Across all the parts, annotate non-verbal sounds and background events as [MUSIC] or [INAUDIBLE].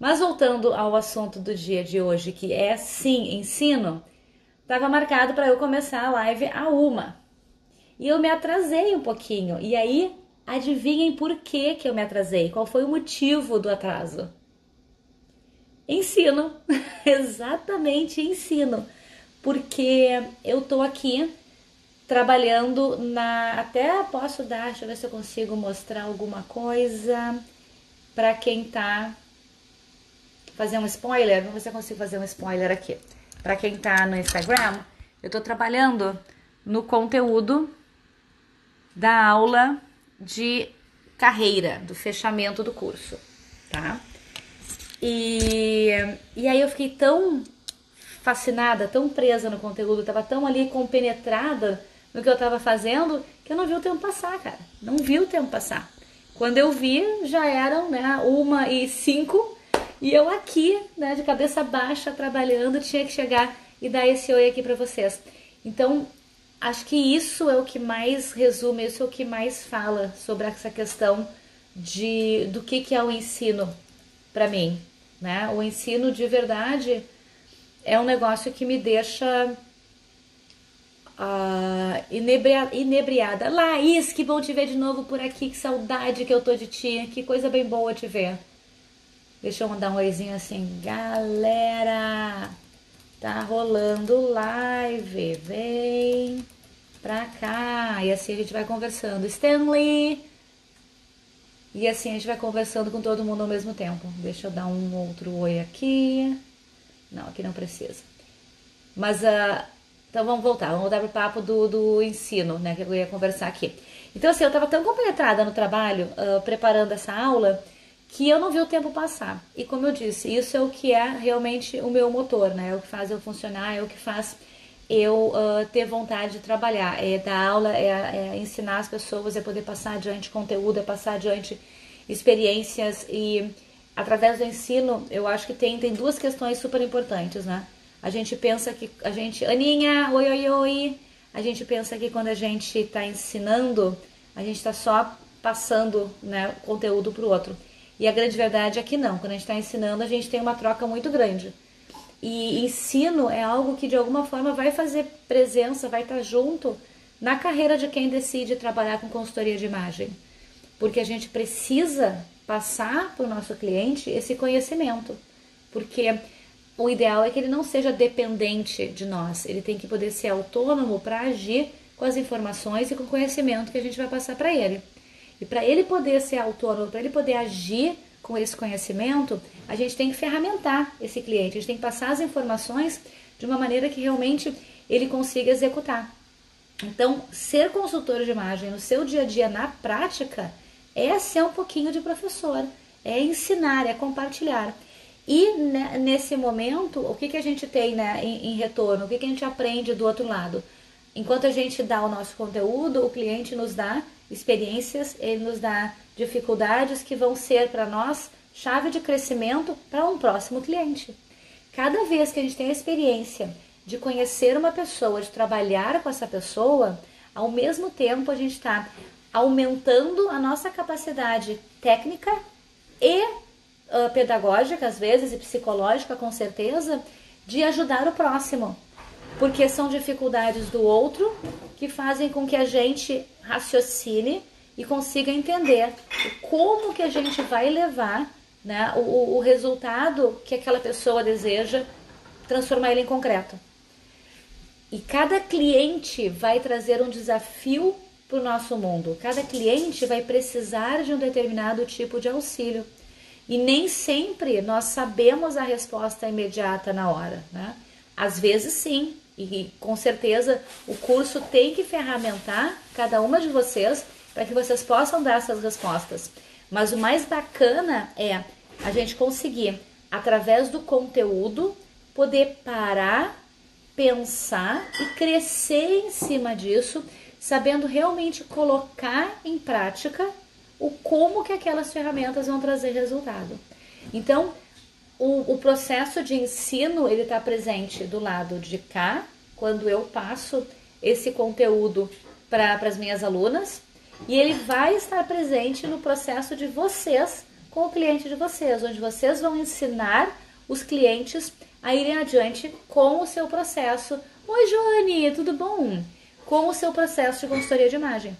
Mas voltando ao assunto do dia de hoje, que é sim ensino, estava marcado para eu começar a live a uma. E eu me atrasei um pouquinho. E aí, adivinhem por que, que eu me atrasei? Qual foi o motivo do atraso? Ensino. [LAUGHS] Exatamente, ensino. Porque eu tô aqui trabalhando na. Até posso dar, deixa eu ver se eu consigo mostrar alguma coisa para quem tá. Fazer um spoiler, vamos ver se eu consigo fazer um spoiler aqui. Para quem tá no Instagram, eu tô trabalhando no conteúdo da aula de carreira, do fechamento do curso, tá? E, e aí eu fiquei tão fascinada, tão presa no conteúdo, tava tão ali compenetrada no que eu estava fazendo que eu não vi o tempo passar, cara. Não vi o tempo passar. Quando eu vi, já eram né, uma e cinco e eu aqui, né, de cabeça baixa, trabalhando, tinha que chegar e dar esse oi aqui para vocês. Então, acho que isso é o que mais resume, isso é o que mais fala sobre essa questão de do que, que é o ensino para mim, né? O ensino de verdade é um negócio que me deixa uh, inebria, inebriada. Laís, que bom te ver de novo por aqui, que saudade que eu tô de ti, que coisa bem boa te ver. Deixa eu mandar um oizinho assim, galera, tá rolando live, vem pra cá. E assim a gente vai conversando. Stanley! E assim a gente vai conversando com todo mundo ao mesmo tempo. Deixa eu dar um outro oi aqui. Não, aqui não precisa. Mas uh, então vamos voltar, vamos voltar para o papo do, do ensino, né? Que eu ia conversar aqui. Então, assim, eu estava tão compenetrada no trabalho, uh, preparando essa aula, que eu não vi o tempo passar. E como eu disse, isso é o que é realmente o meu motor, né? É o que faz eu funcionar, é o que faz eu uh, ter vontade de trabalhar. É dar aula, é, é, ensinar as pessoas, é poder passar adiante conteúdo, é passar adiante experiências. E através do ensino, eu acho que tem, tem duas questões super importantes, né? A gente pensa que a gente. Aninha, oi, oi, oi. A gente pensa que quando a gente está ensinando, a gente está só passando né, conteúdo para o outro. E a grande verdade é que não. Quando a gente está ensinando, a gente tem uma troca muito grande. E ensino é algo que de alguma forma vai fazer presença, vai estar tá junto na carreira de quem decide trabalhar com consultoria de imagem. Porque a gente precisa passar para o nosso cliente esse conhecimento. Porque o ideal é que ele não seja dependente de nós. Ele tem que poder ser autônomo para agir com as informações e com o conhecimento que a gente vai passar para ele. E para ele poder ser autônomo, para ele poder agir com esse conhecimento, a gente tem que ferramentar esse cliente, a gente tem que passar as informações de uma maneira que realmente ele consiga executar. Então, ser consultor de imagem no seu dia a dia, na prática, é ser um pouquinho de professor, é ensinar, é compartilhar. E né, nesse momento, o que, que a gente tem né, em, em retorno? O que, que a gente aprende do outro lado? Enquanto a gente dá o nosso conteúdo, o cliente nos dá experiências, ele nos dá dificuldades que vão ser para nós chave de crescimento para um próximo cliente. Cada vez que a gente tem a experiência de conhecer uma pessoa, de trabalhar com essa pessoa, ao mesmo tempo a gente está aumentando a nossa capacidade técnica e uh, pedagógica, às vezes, e psicológica, com certeza, de ajudar o próximo. Porque são dificuldades do outro que fazem com que a gente raciocine e consiga entender como que a gente vai levar né, o, o resultado que aquela pessoa deseja, transformar ele em concreto. E cada cliente vai trazer um desafio para o nosso mundo. Cada cliente vai precisar de um determinado tipo de auxílio. E nem sempre nós sabemos a resposta imediata na hora, né? Às vezes sim, e com certeza o curso tem que ferramentar cada uma de vocês para que vocês possam dar essas respostas. Mas o mais bacana é a gente conseguir, através do conteúdo, poder parar, pensar e crescer em cima disso, sabendo realmente colocar em prática o como que aquelas ferramentas vão trazer resultado. Então, o, o processo de ensino ele está presente do lado de cá, quando eu passo esse conteúdo para as minhas alunas, e ele vai estar presente no processo de vocês com o cliente de vocês, onde vocês vão ensinar os clientes a irem adiante com o seu processo. Oi, Joane, tudo bom? Com o seu processo de consultoria de imagem.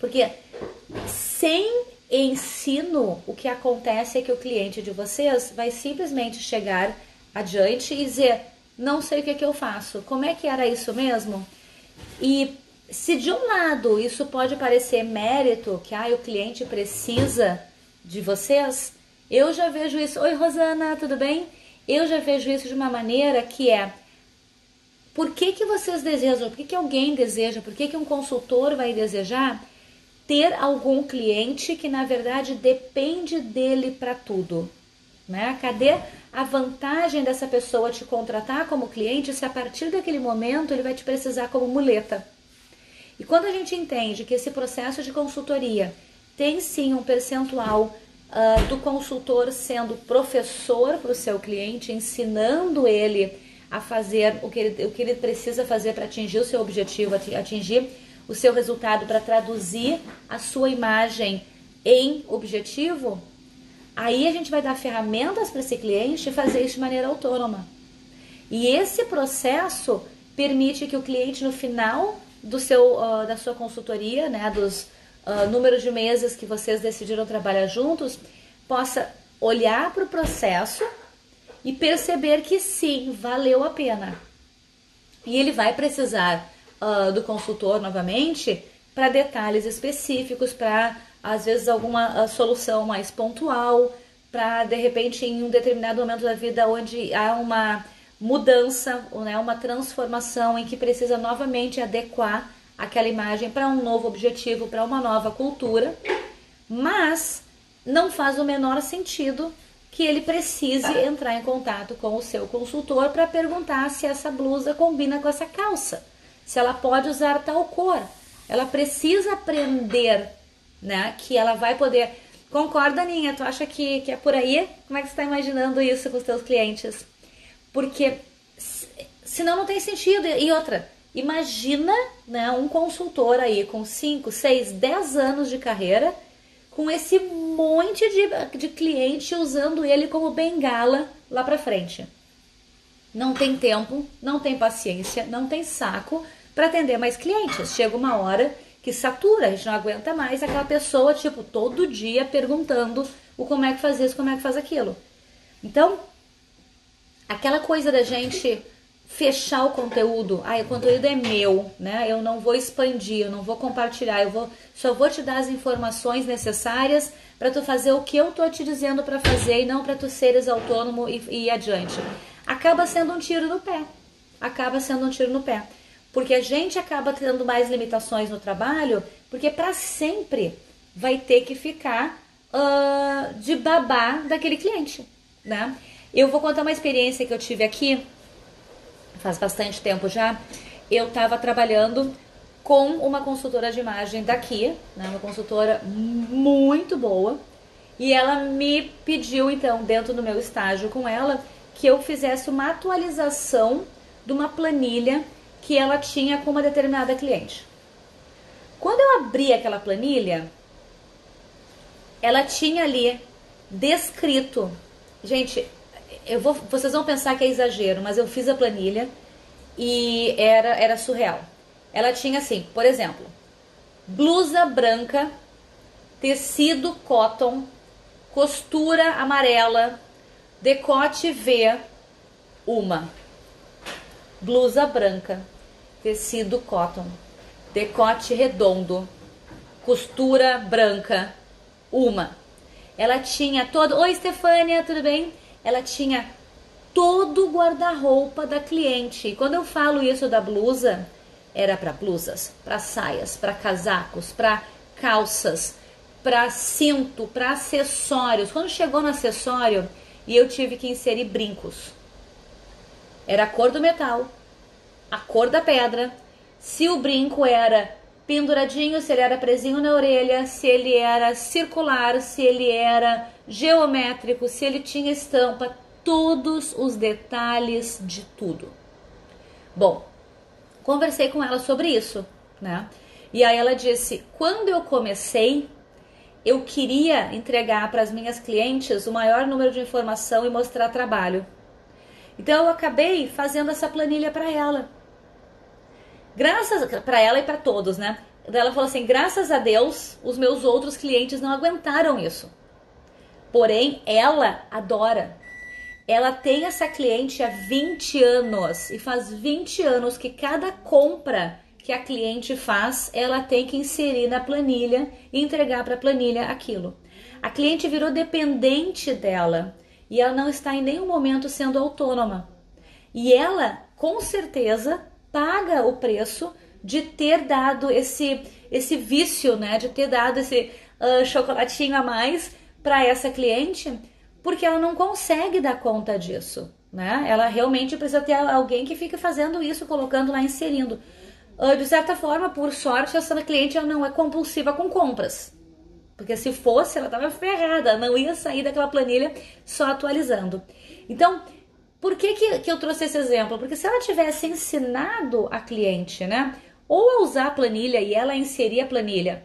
Porque sem ensino, o que acontece é que o cliente de vocês vai simplesmente chegar adiante e dizer: Não sei o que, é que eu faço, como é que era isso mesmo? E se de um lado isso pode parecer mérito, que ah, o cliente precisa de vocês, eu já vejo isso. Oi, Rosana, tudo bem? Eu já vejo isso de uma maneira que é por que, que vocês desejam, por que, que alguém deseja, por que, que um consultor vai desejar ter algum cliente que na verdade depende dele para tudo? Né? Cadê a vantagem dessa pessoa te contratar como cliente se a partir daquele momento ele vai te precisar como muleta? E quando a gente entende que esse processo de consultoria tem sim um percentual uh, do consultor sendo professor para o seu cliente, ensinando ele a fazer o que ele, o que ele precisa fazer para atingir o seu objetivo, atingir o seu resultado, para traduzir a sua imagem em objetivo, aí a gente vai dar ferramentas para esse cliente fazer isso de maneira autônoma. E esse processo permite que o cliente, no final do seu, uh, da sua consultoria, né, dos uh, número de meses que vocês decidiram trabalhar juntos, possa olhar para o processo e perceber que sim, valeu a pena. E ele vai precisar uh, do consultor novamente para detalhes específicos, para às vezes alguma uh, solução mais pontual, para de repente em um determinado momento da vida onde há uma mudança, né, uma transformação em que precisa novamente adequar aquela imagem para um novo objetivo, para uma nova cultura, mas não faz o menor sentido que ele precise entrar em contato com o seu consultor para perguntar se essa blusa combina com essa calça, se ela pode usar tal cor. Ela precisa aprender, né, que ela vai poder. Concorda, Ninha? Tu acha que, que é por aí? Como é que você está imaginando isso com os teus clientes? Porque senão não tem sentido. E outra, Imagina né, um consultor aí com 5, 6, 10 anos de carreira, com esse monte de, de cliente usando ele como bengala lá para frente. Não tem tempo, não tem paciência, não tem saco para atender mais clientes. Chega uma hora que satura, a gente não aguenta mais aquela pessoa, tipo, todo dia perguntando o como é que faz isso, como é que faz aquilo. Então, aquela coisa da gente fechar o conteúdo. Ah, o conteúdo é meu, né? Eu não vou expandir, eu não vou compartilhar, eu vou só vou te dar as informações necessárias para tu fazer o que eu tô te dizendo para fazer e não para tu seres autônomo e, e adiante. Acaba sendo um tiro no pé. Acaba sendo um tiro no pé. Porque a gente acaba tendo mais limitações no trabalho, porque para sempre vai ter que ficar uh, de babá daquele cliente, né? Eu vou contar uma experiência que eu tive aqui faz bastante tempo já, eu estava trabalhando com uma consultora de imagem daqui, né, uma consultora muito boa, e ela me pediu então, dentro do meu estágio com ela, que eu fizesse uma atualização de uma planilha que ela tinha com uma determinada cliente. Quando eu abri aquela planilha, ela tinha ali descrito, gente, eu vou, vocês vão pensar que é exagero, mas eu fiz a planilha e era, era surreal. Ela tinha assim, por exemplo, blusa branca, tecido cotton, costura amarela, decote V, uma. Blusa branca, tecido cotton, decote redondo, costura branca, uma. Ela tinha todo. Oi, Stefânia, tudo bem? ela tinha todo o guarda-roupa da cliente. E quando eu falo isso da blusa, era para blusas, para saias, para casacos, para calças, para cinto, para acessórios. Quando chegou no acessório, e eu tive que inserir brincos. Era a cor do metal, a cor da pedra. Se o brinco era penduradinho, se ele era presinho na orelha, se ele era circular, se ele era geométrico, se ele tinha estampa, todos os detalhes de tudo. Bom, conversei com ela sobre isso, né? E aí ela disse: quando eu comecei, eu queria entregar para as minhas clientes o maior número de informação e mostrar trabalho. Então eu acabei fazendo essa planilha para ela. Graças para ela e para todos, né? Ela falou assim: graças a Deus, os meus outros clientes não aguentaram isso. Porém, ela adora. Ela tem essa cliente há 20 anos e faz 20 anos que cada compra que a cliente faz, ela tem que inserir na planilha e entregar para a planilha aquilo. A cliente virou dependente dela e ela não está em nenhum momento sendo autônoma. E ela, com certeza, paga o preço de ter dado esse esse vício, né, de ter dado esse uh, chocolatinho a mais para essa cliente, porque ela não consegue dar conta disso, né? Ela realmente precisa ter alguém que fique fazendo isso, colocando lá, inserindo. Uh, de certa forma, por sorte, essa cliente não é compulsiva com compras. Porque se fosse, ela estava ferrada, não ia sair daquela planilha só atualizando. Então, por que, que, que eu trouxe esse exemplo? Porque se ela tivesse ensinado a cliente, né? Ou a usar a planilha e ela inserir a planilha,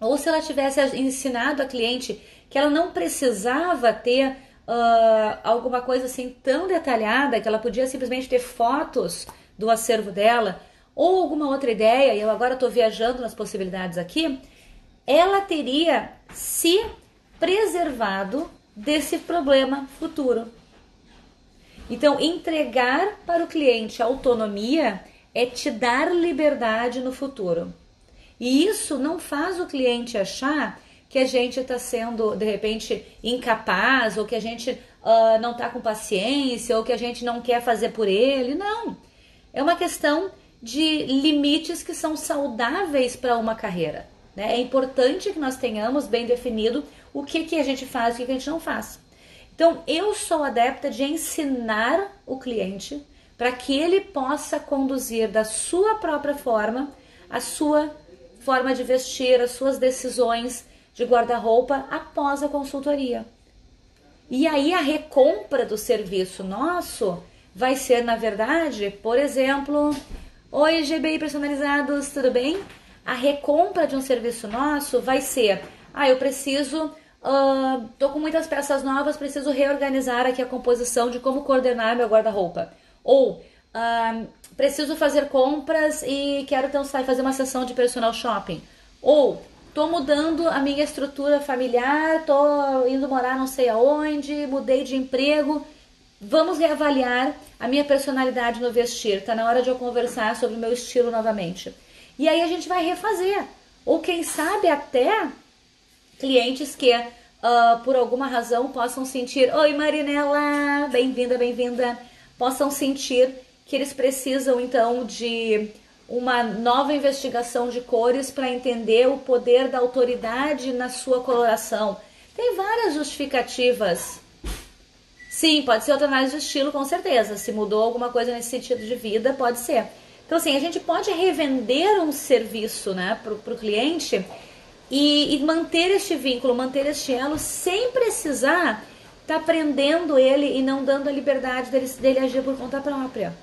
ou se ela tivesse ensinado a cliente que ela não precisava ter uh, alguma coisa assim tão detalhada, que ela podia simplesmente ter fotos do acervo dela, ou alguma outra ideia, e eu agora estou viajando nas possibilidades aqui, ela teria se preservado desse problema futuro. Então, entregar para o cliente autonomia é te dar liberdade no futuro. E isso não faz o cliente achar que a gente está sendo, de repente, incapaz, ou que a gente uh, não está com paciência, ou que a gente não quer fazer por ele. Não. É uma questão de limites que são saudáveis para uma carreira. Né? É importante que nós tenhamos bem definido o que, que a gente faz e o que, que a gente não faz. Então, eu sou adepta de ensinar o cliente para que ele possa conduzir da sua própria forma a sua forma de vestir, as suas decisões de guarda-roupa após a consultoria. E aí a recompra do serviço nosso vai ser, na verdade, por exemplo, Oi, GBI personalizados, tudo bem? A recompra de um serviço nosso vai ser: ah, eu preciso, uh, tô com muitas peças novas, preciso reorganizar aqui a composição de como coordenar meu guarda-roupa. Ou uh, preciso fazer compras e quero então sair fazer uma sessão de personal shopping. Ou tô mudando a minha estrutura familiar, tô indo morar não sei aonde, mudei de emprego Vamos reavaliar a minha personalidade no vestir. Tá na hora de eu conversar sobre o meu estilo novamente. E aí a gente vai refazer. Ou quem sabe até clientes que uh, por alguma razão possam sentir: Oi Marinela, bem-vinda, bem-vinda. Possam sentir que eles precisam então de uma nova investigação de cores para entender o poder da autoridade na sua coloração. Tem várias justificativas Sim, pode ser outra análise de estilo, com certeza. Se mudou alguma coisa nesse sentido de vida, pode ser. Então, assim, a gente pode revender um serviço né, para o cliente e, e, manter este vínculo, manter este elo, sem precisar estar tá prendendo ele e não dando a liberdade dele, dele agir por conta própria.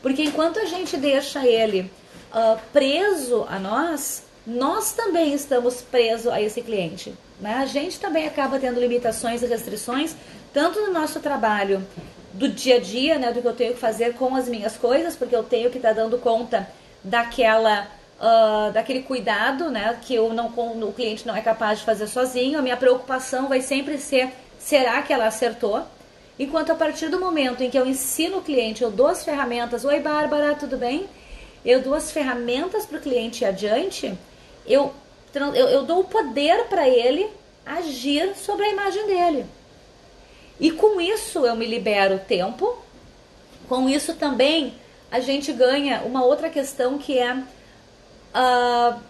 Porque enquanto a gente deixa ele uh, preso a nós, nós também estamos presos a esse cliente. Né? A gente também acaba tendo limitações e restrições tanto no nosso trabalho do dia a dia, né, do que eu tenho que fazer com as minhas coisas, porque eu tenho que estar tá dando conta daquela uh, daquele cuidado, né, que eu não o cliente não é capaz de fazer sozinho. A minha preocupação vai sempre ser será que ela acertou? Enquanto a partir do momento em que eu ensino o cliente, eu dou as ferramentas, oi Bárbara, tudo bem? Eu dou as ferramentas para o cliente adiante, eu, eu, eu dou o poder para ele agir sobre a imagem dele. E com isso eu me libero tempo, com isso também a gente ganha uma outra questão que é. Uh...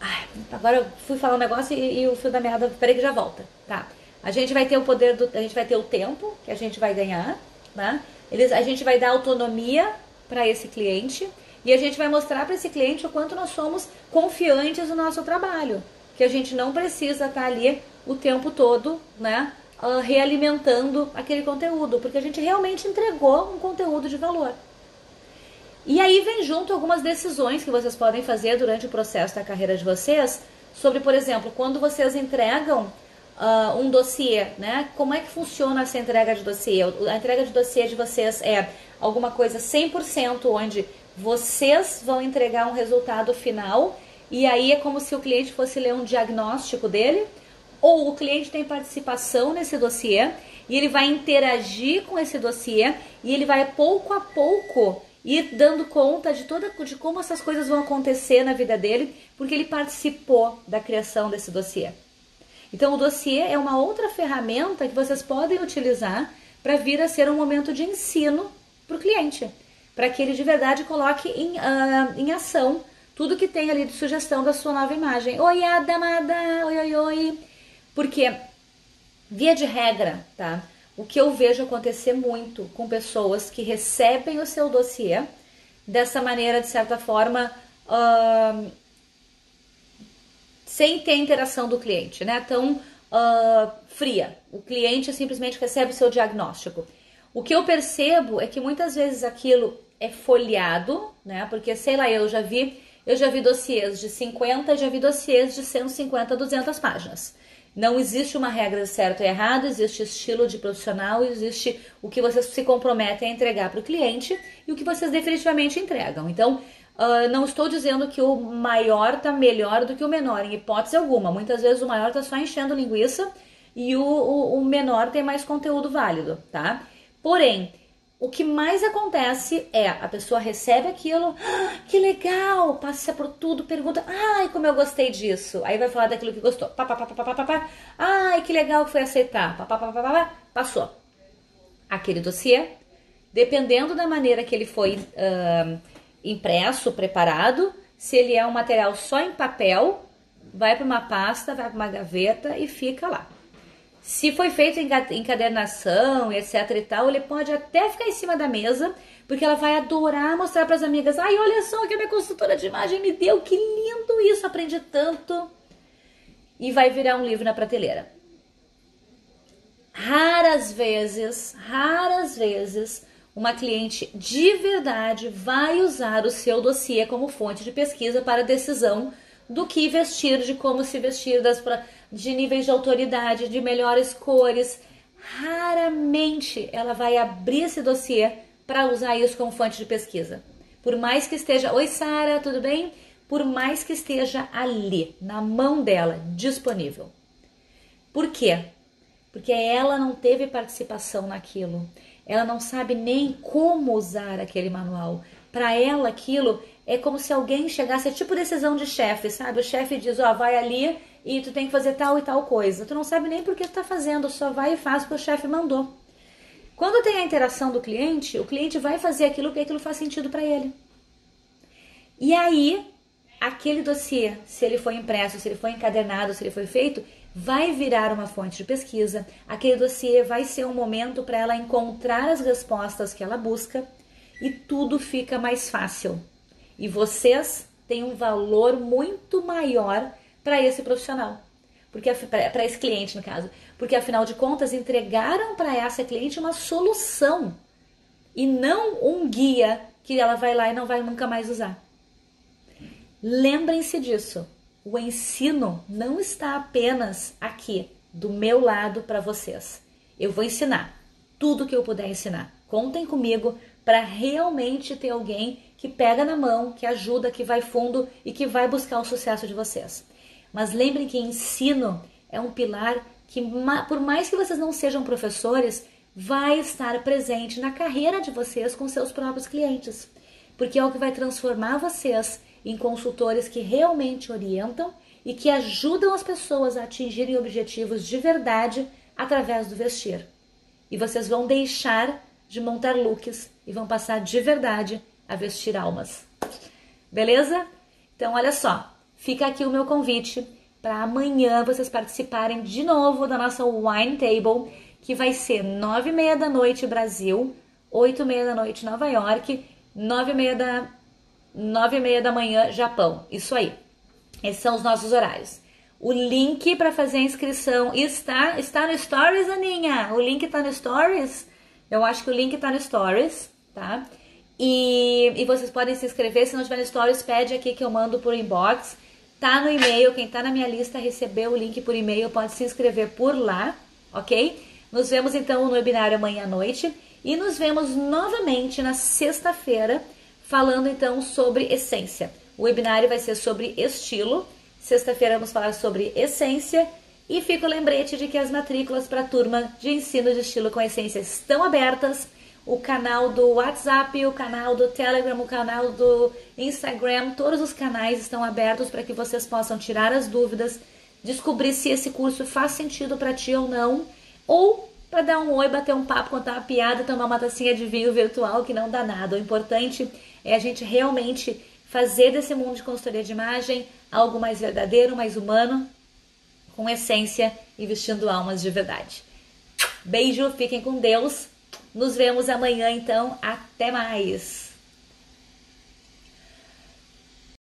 Ai, agora eu fui falar um negócio e, e o fio da meada. Peraí que já volta. Tá. A gente vai ter o poder do. A gente vai ter o tempo que a gente vai ganhar, né? Eles, a gente vai dar autonomia para esse cliente e a gente vai mostrar para esse cliente o quanto nós somos confiantes no nosso trabalho. Que a gente não precisa estar tá ali o tempo todo, né? uh, realimentando aquele conteúdo, porque a gente realmente entregou um conteúdo de valor. E aí vem junto algumas decisões que vocês podem fazer durante o processo da carreira de vocês sobre, por exemplo, quando vocês entregam uh, um dossiê, né? Como é que funciona essa entrega de dossiê? A entrega de dossiê de vocês é alguma coisa 100% onde vocês vão entregar um resultado final e aí é como se o cliente fosse ler um diagnóstico dele, ou o cliente tem participação nesse dossiê e ele vai interagir com esse dossiê e ele vai pouco a pouco ir dando conta de toda de como essas coisas vão acontecer na vida dele, porque ele participou da criação desse dossiê. Então o dossiê é uma outra ferramenta que vocês podem utilizar para vir a ser um momento de ensino para o cliente, para que ele de verdade coloque em, uh, em ação tudo que tem ali de sugestão da sua nova imagem. Oi, Adamada, oi, oi, oi. Porque, via de regra, tá? O que eu vejo acontecer muito com pessoas que recebem o seu dossiê dessa maneira, de certa forma, uh, sem ter interação do cliente, né? Tão uh, fria. O cliente simplesmente recebe o seu diagnóstico. O que eu percebo é que muitas vezes aquilo é folheado, né? Porque, sei lá, eu já vi, eu já vi dossiês de 50, já vi dossiês de 150, 200 páginas. Não existe uma regra de certo e errado, existe estilo de profissional, existe o que vocês se comprometem a entregar para o cliente e o que vocês definitivamente entregam. Então, uh, não estou dizendo que o maior está melhor do que o menor, em hipótese alguma. Muitas vezes o maior está só enchendo linguiça e o, o, o menor tem mais conteúdo válido, tá? Porém, o que mais acontece é a pessoa recebe aquilo, ah, que legal, passa por tudo, pergunta, ai, como eu gostei disso. Aí vai falar daquilo que gostou, pá, pá, pá, pá, pá, pá, pá. ai, que legal que foi aceitar, pá, pá, pá, pá, pá, pá. passou. Aquele dossiê, dependendo da maneira que ele foi uh, impresso, preparado, se ele é um material só em papel, vai para uma pasta, vai para uma gaveta e fica lá. Se foi feito encadernação, etc e tal, ele pode até ficar em cima da mesa, porque ela vai adorar mostrar para as amigas. Ai, olha só o que a minha consultora de imagem me deu, que lindo isso, aprendi tanto. E vai virar um livro na prateleira. Raras vezes, raras vezes, uma cliente de verdade vai usar o seu dossiê como fonte de pesquisa para decisão do que vestir, de como se vestir, das, de níveis de autoridade, de melhores cores. Raramente ela vai abrir esse dossiê para usar isso como fonte de pesquisa. Por mais que esteja, oi Sara, tudo bem? Por mais que esteja ali, na mão dela, disponível. Por quê? Porque ela não teve participação naquilo. Ela não sabe nem como usar aquele manual. Para ela, aquilo é como se alguém chegasse, é tipo decisão de chefe, sabe? O chefe diz, ó, oh, vai ali e tu tem que fazer tal e tal coisa. Tu não sabe nem por que tu tá fazendo, só vai e faz porque o chefe mandou. Quando tem a interação do cliente, o cliente vai fazer aquilo porque aquilo faz sentido para ele. E aí, aquele dossiê, se ele foi impresso, se ele foi encadernado, se ele foi feito, vai virar uma fonte de pesquisa. Aquele dossiê vai ser um momento para ela encontrar as respostas que ela busca e tudo fica mais fácil. E vocês têm um valor muito maior para esse profissional. Porque para esse cliente, no caso, porque afinal de contas entregaram para essa cliente uma solução e não um guia que ela vai lá e não vai nunca mais usar. Lembrem-se disso. O ensino não está apenas aqui do meu lado para vocês. Eu vou ensinar tudo que eu puder ensinar. Contem comigo para realmente ter alguém que pega na mão, que ajuda, que vai fundo e que vai buscar o sucesso de vocês. Mas lembrem que ensino é um pilar que, por mais que vocês não sejam professores, vai estar presente na carreira de vocês com seus próprios clientes, porque é o que vai transformar vocês em consultores que realmente orientam e que ajudam as pessoas a atingirem objetivos de verdade através do vestir. E vocês vão deixar de montar looks e vão passar de verdade a vestir almas. Beleza? Então, olha só, fica aqui o meu convite para amanhã vocês participarem de novo da nossa Wine Table, que vai ser nove e meia da noite Brasil, oito e meia da noite Nova York, nove e meia da nove e meia da manhã Japão. Isso aí. Esses são os nossos horários. O link para fazer a inscrição está está no Stories, Aninha. O link está no Stories. Eu acho que o link está no Stories, tá? E, e vocês podem se inscrever. Se não tiver no Stories, pede aqui que eu mando por inbox. Tá no e-mail, quem tá na minha lista recebeu o link por e-mail, pode se inscrever por lá, ok? Nos vemos então no webinário amanhã à noite e nos vemos novamente na sexta-feira falando então sobre essência. O webinário vai ser sobre estilo. Sexta-feira vamos falar sobre essência e fica o lembrete de que as matrículas para a turma de ensino de estilo com essência estão abertas. O canal do WhatsApp, o canal do Telegram, o canal do Instagram, todos os canais estão abertos para que vocês possam tirar as dúvidas, descobrir se esse curso faz sentido para ti ou não, ou para dar um oi, bater um papo, contar uma piada, tomar uma tacinha de vinho virtual que não dá nada. O importante é a gente realmente fazer desse mundo de consultoria de imagem algo mais verdadeiro, mais humano com essência e vestindo almas de verdade. Beijo, fiquem com Deus. Nos vemos amanhã, então. Até mais!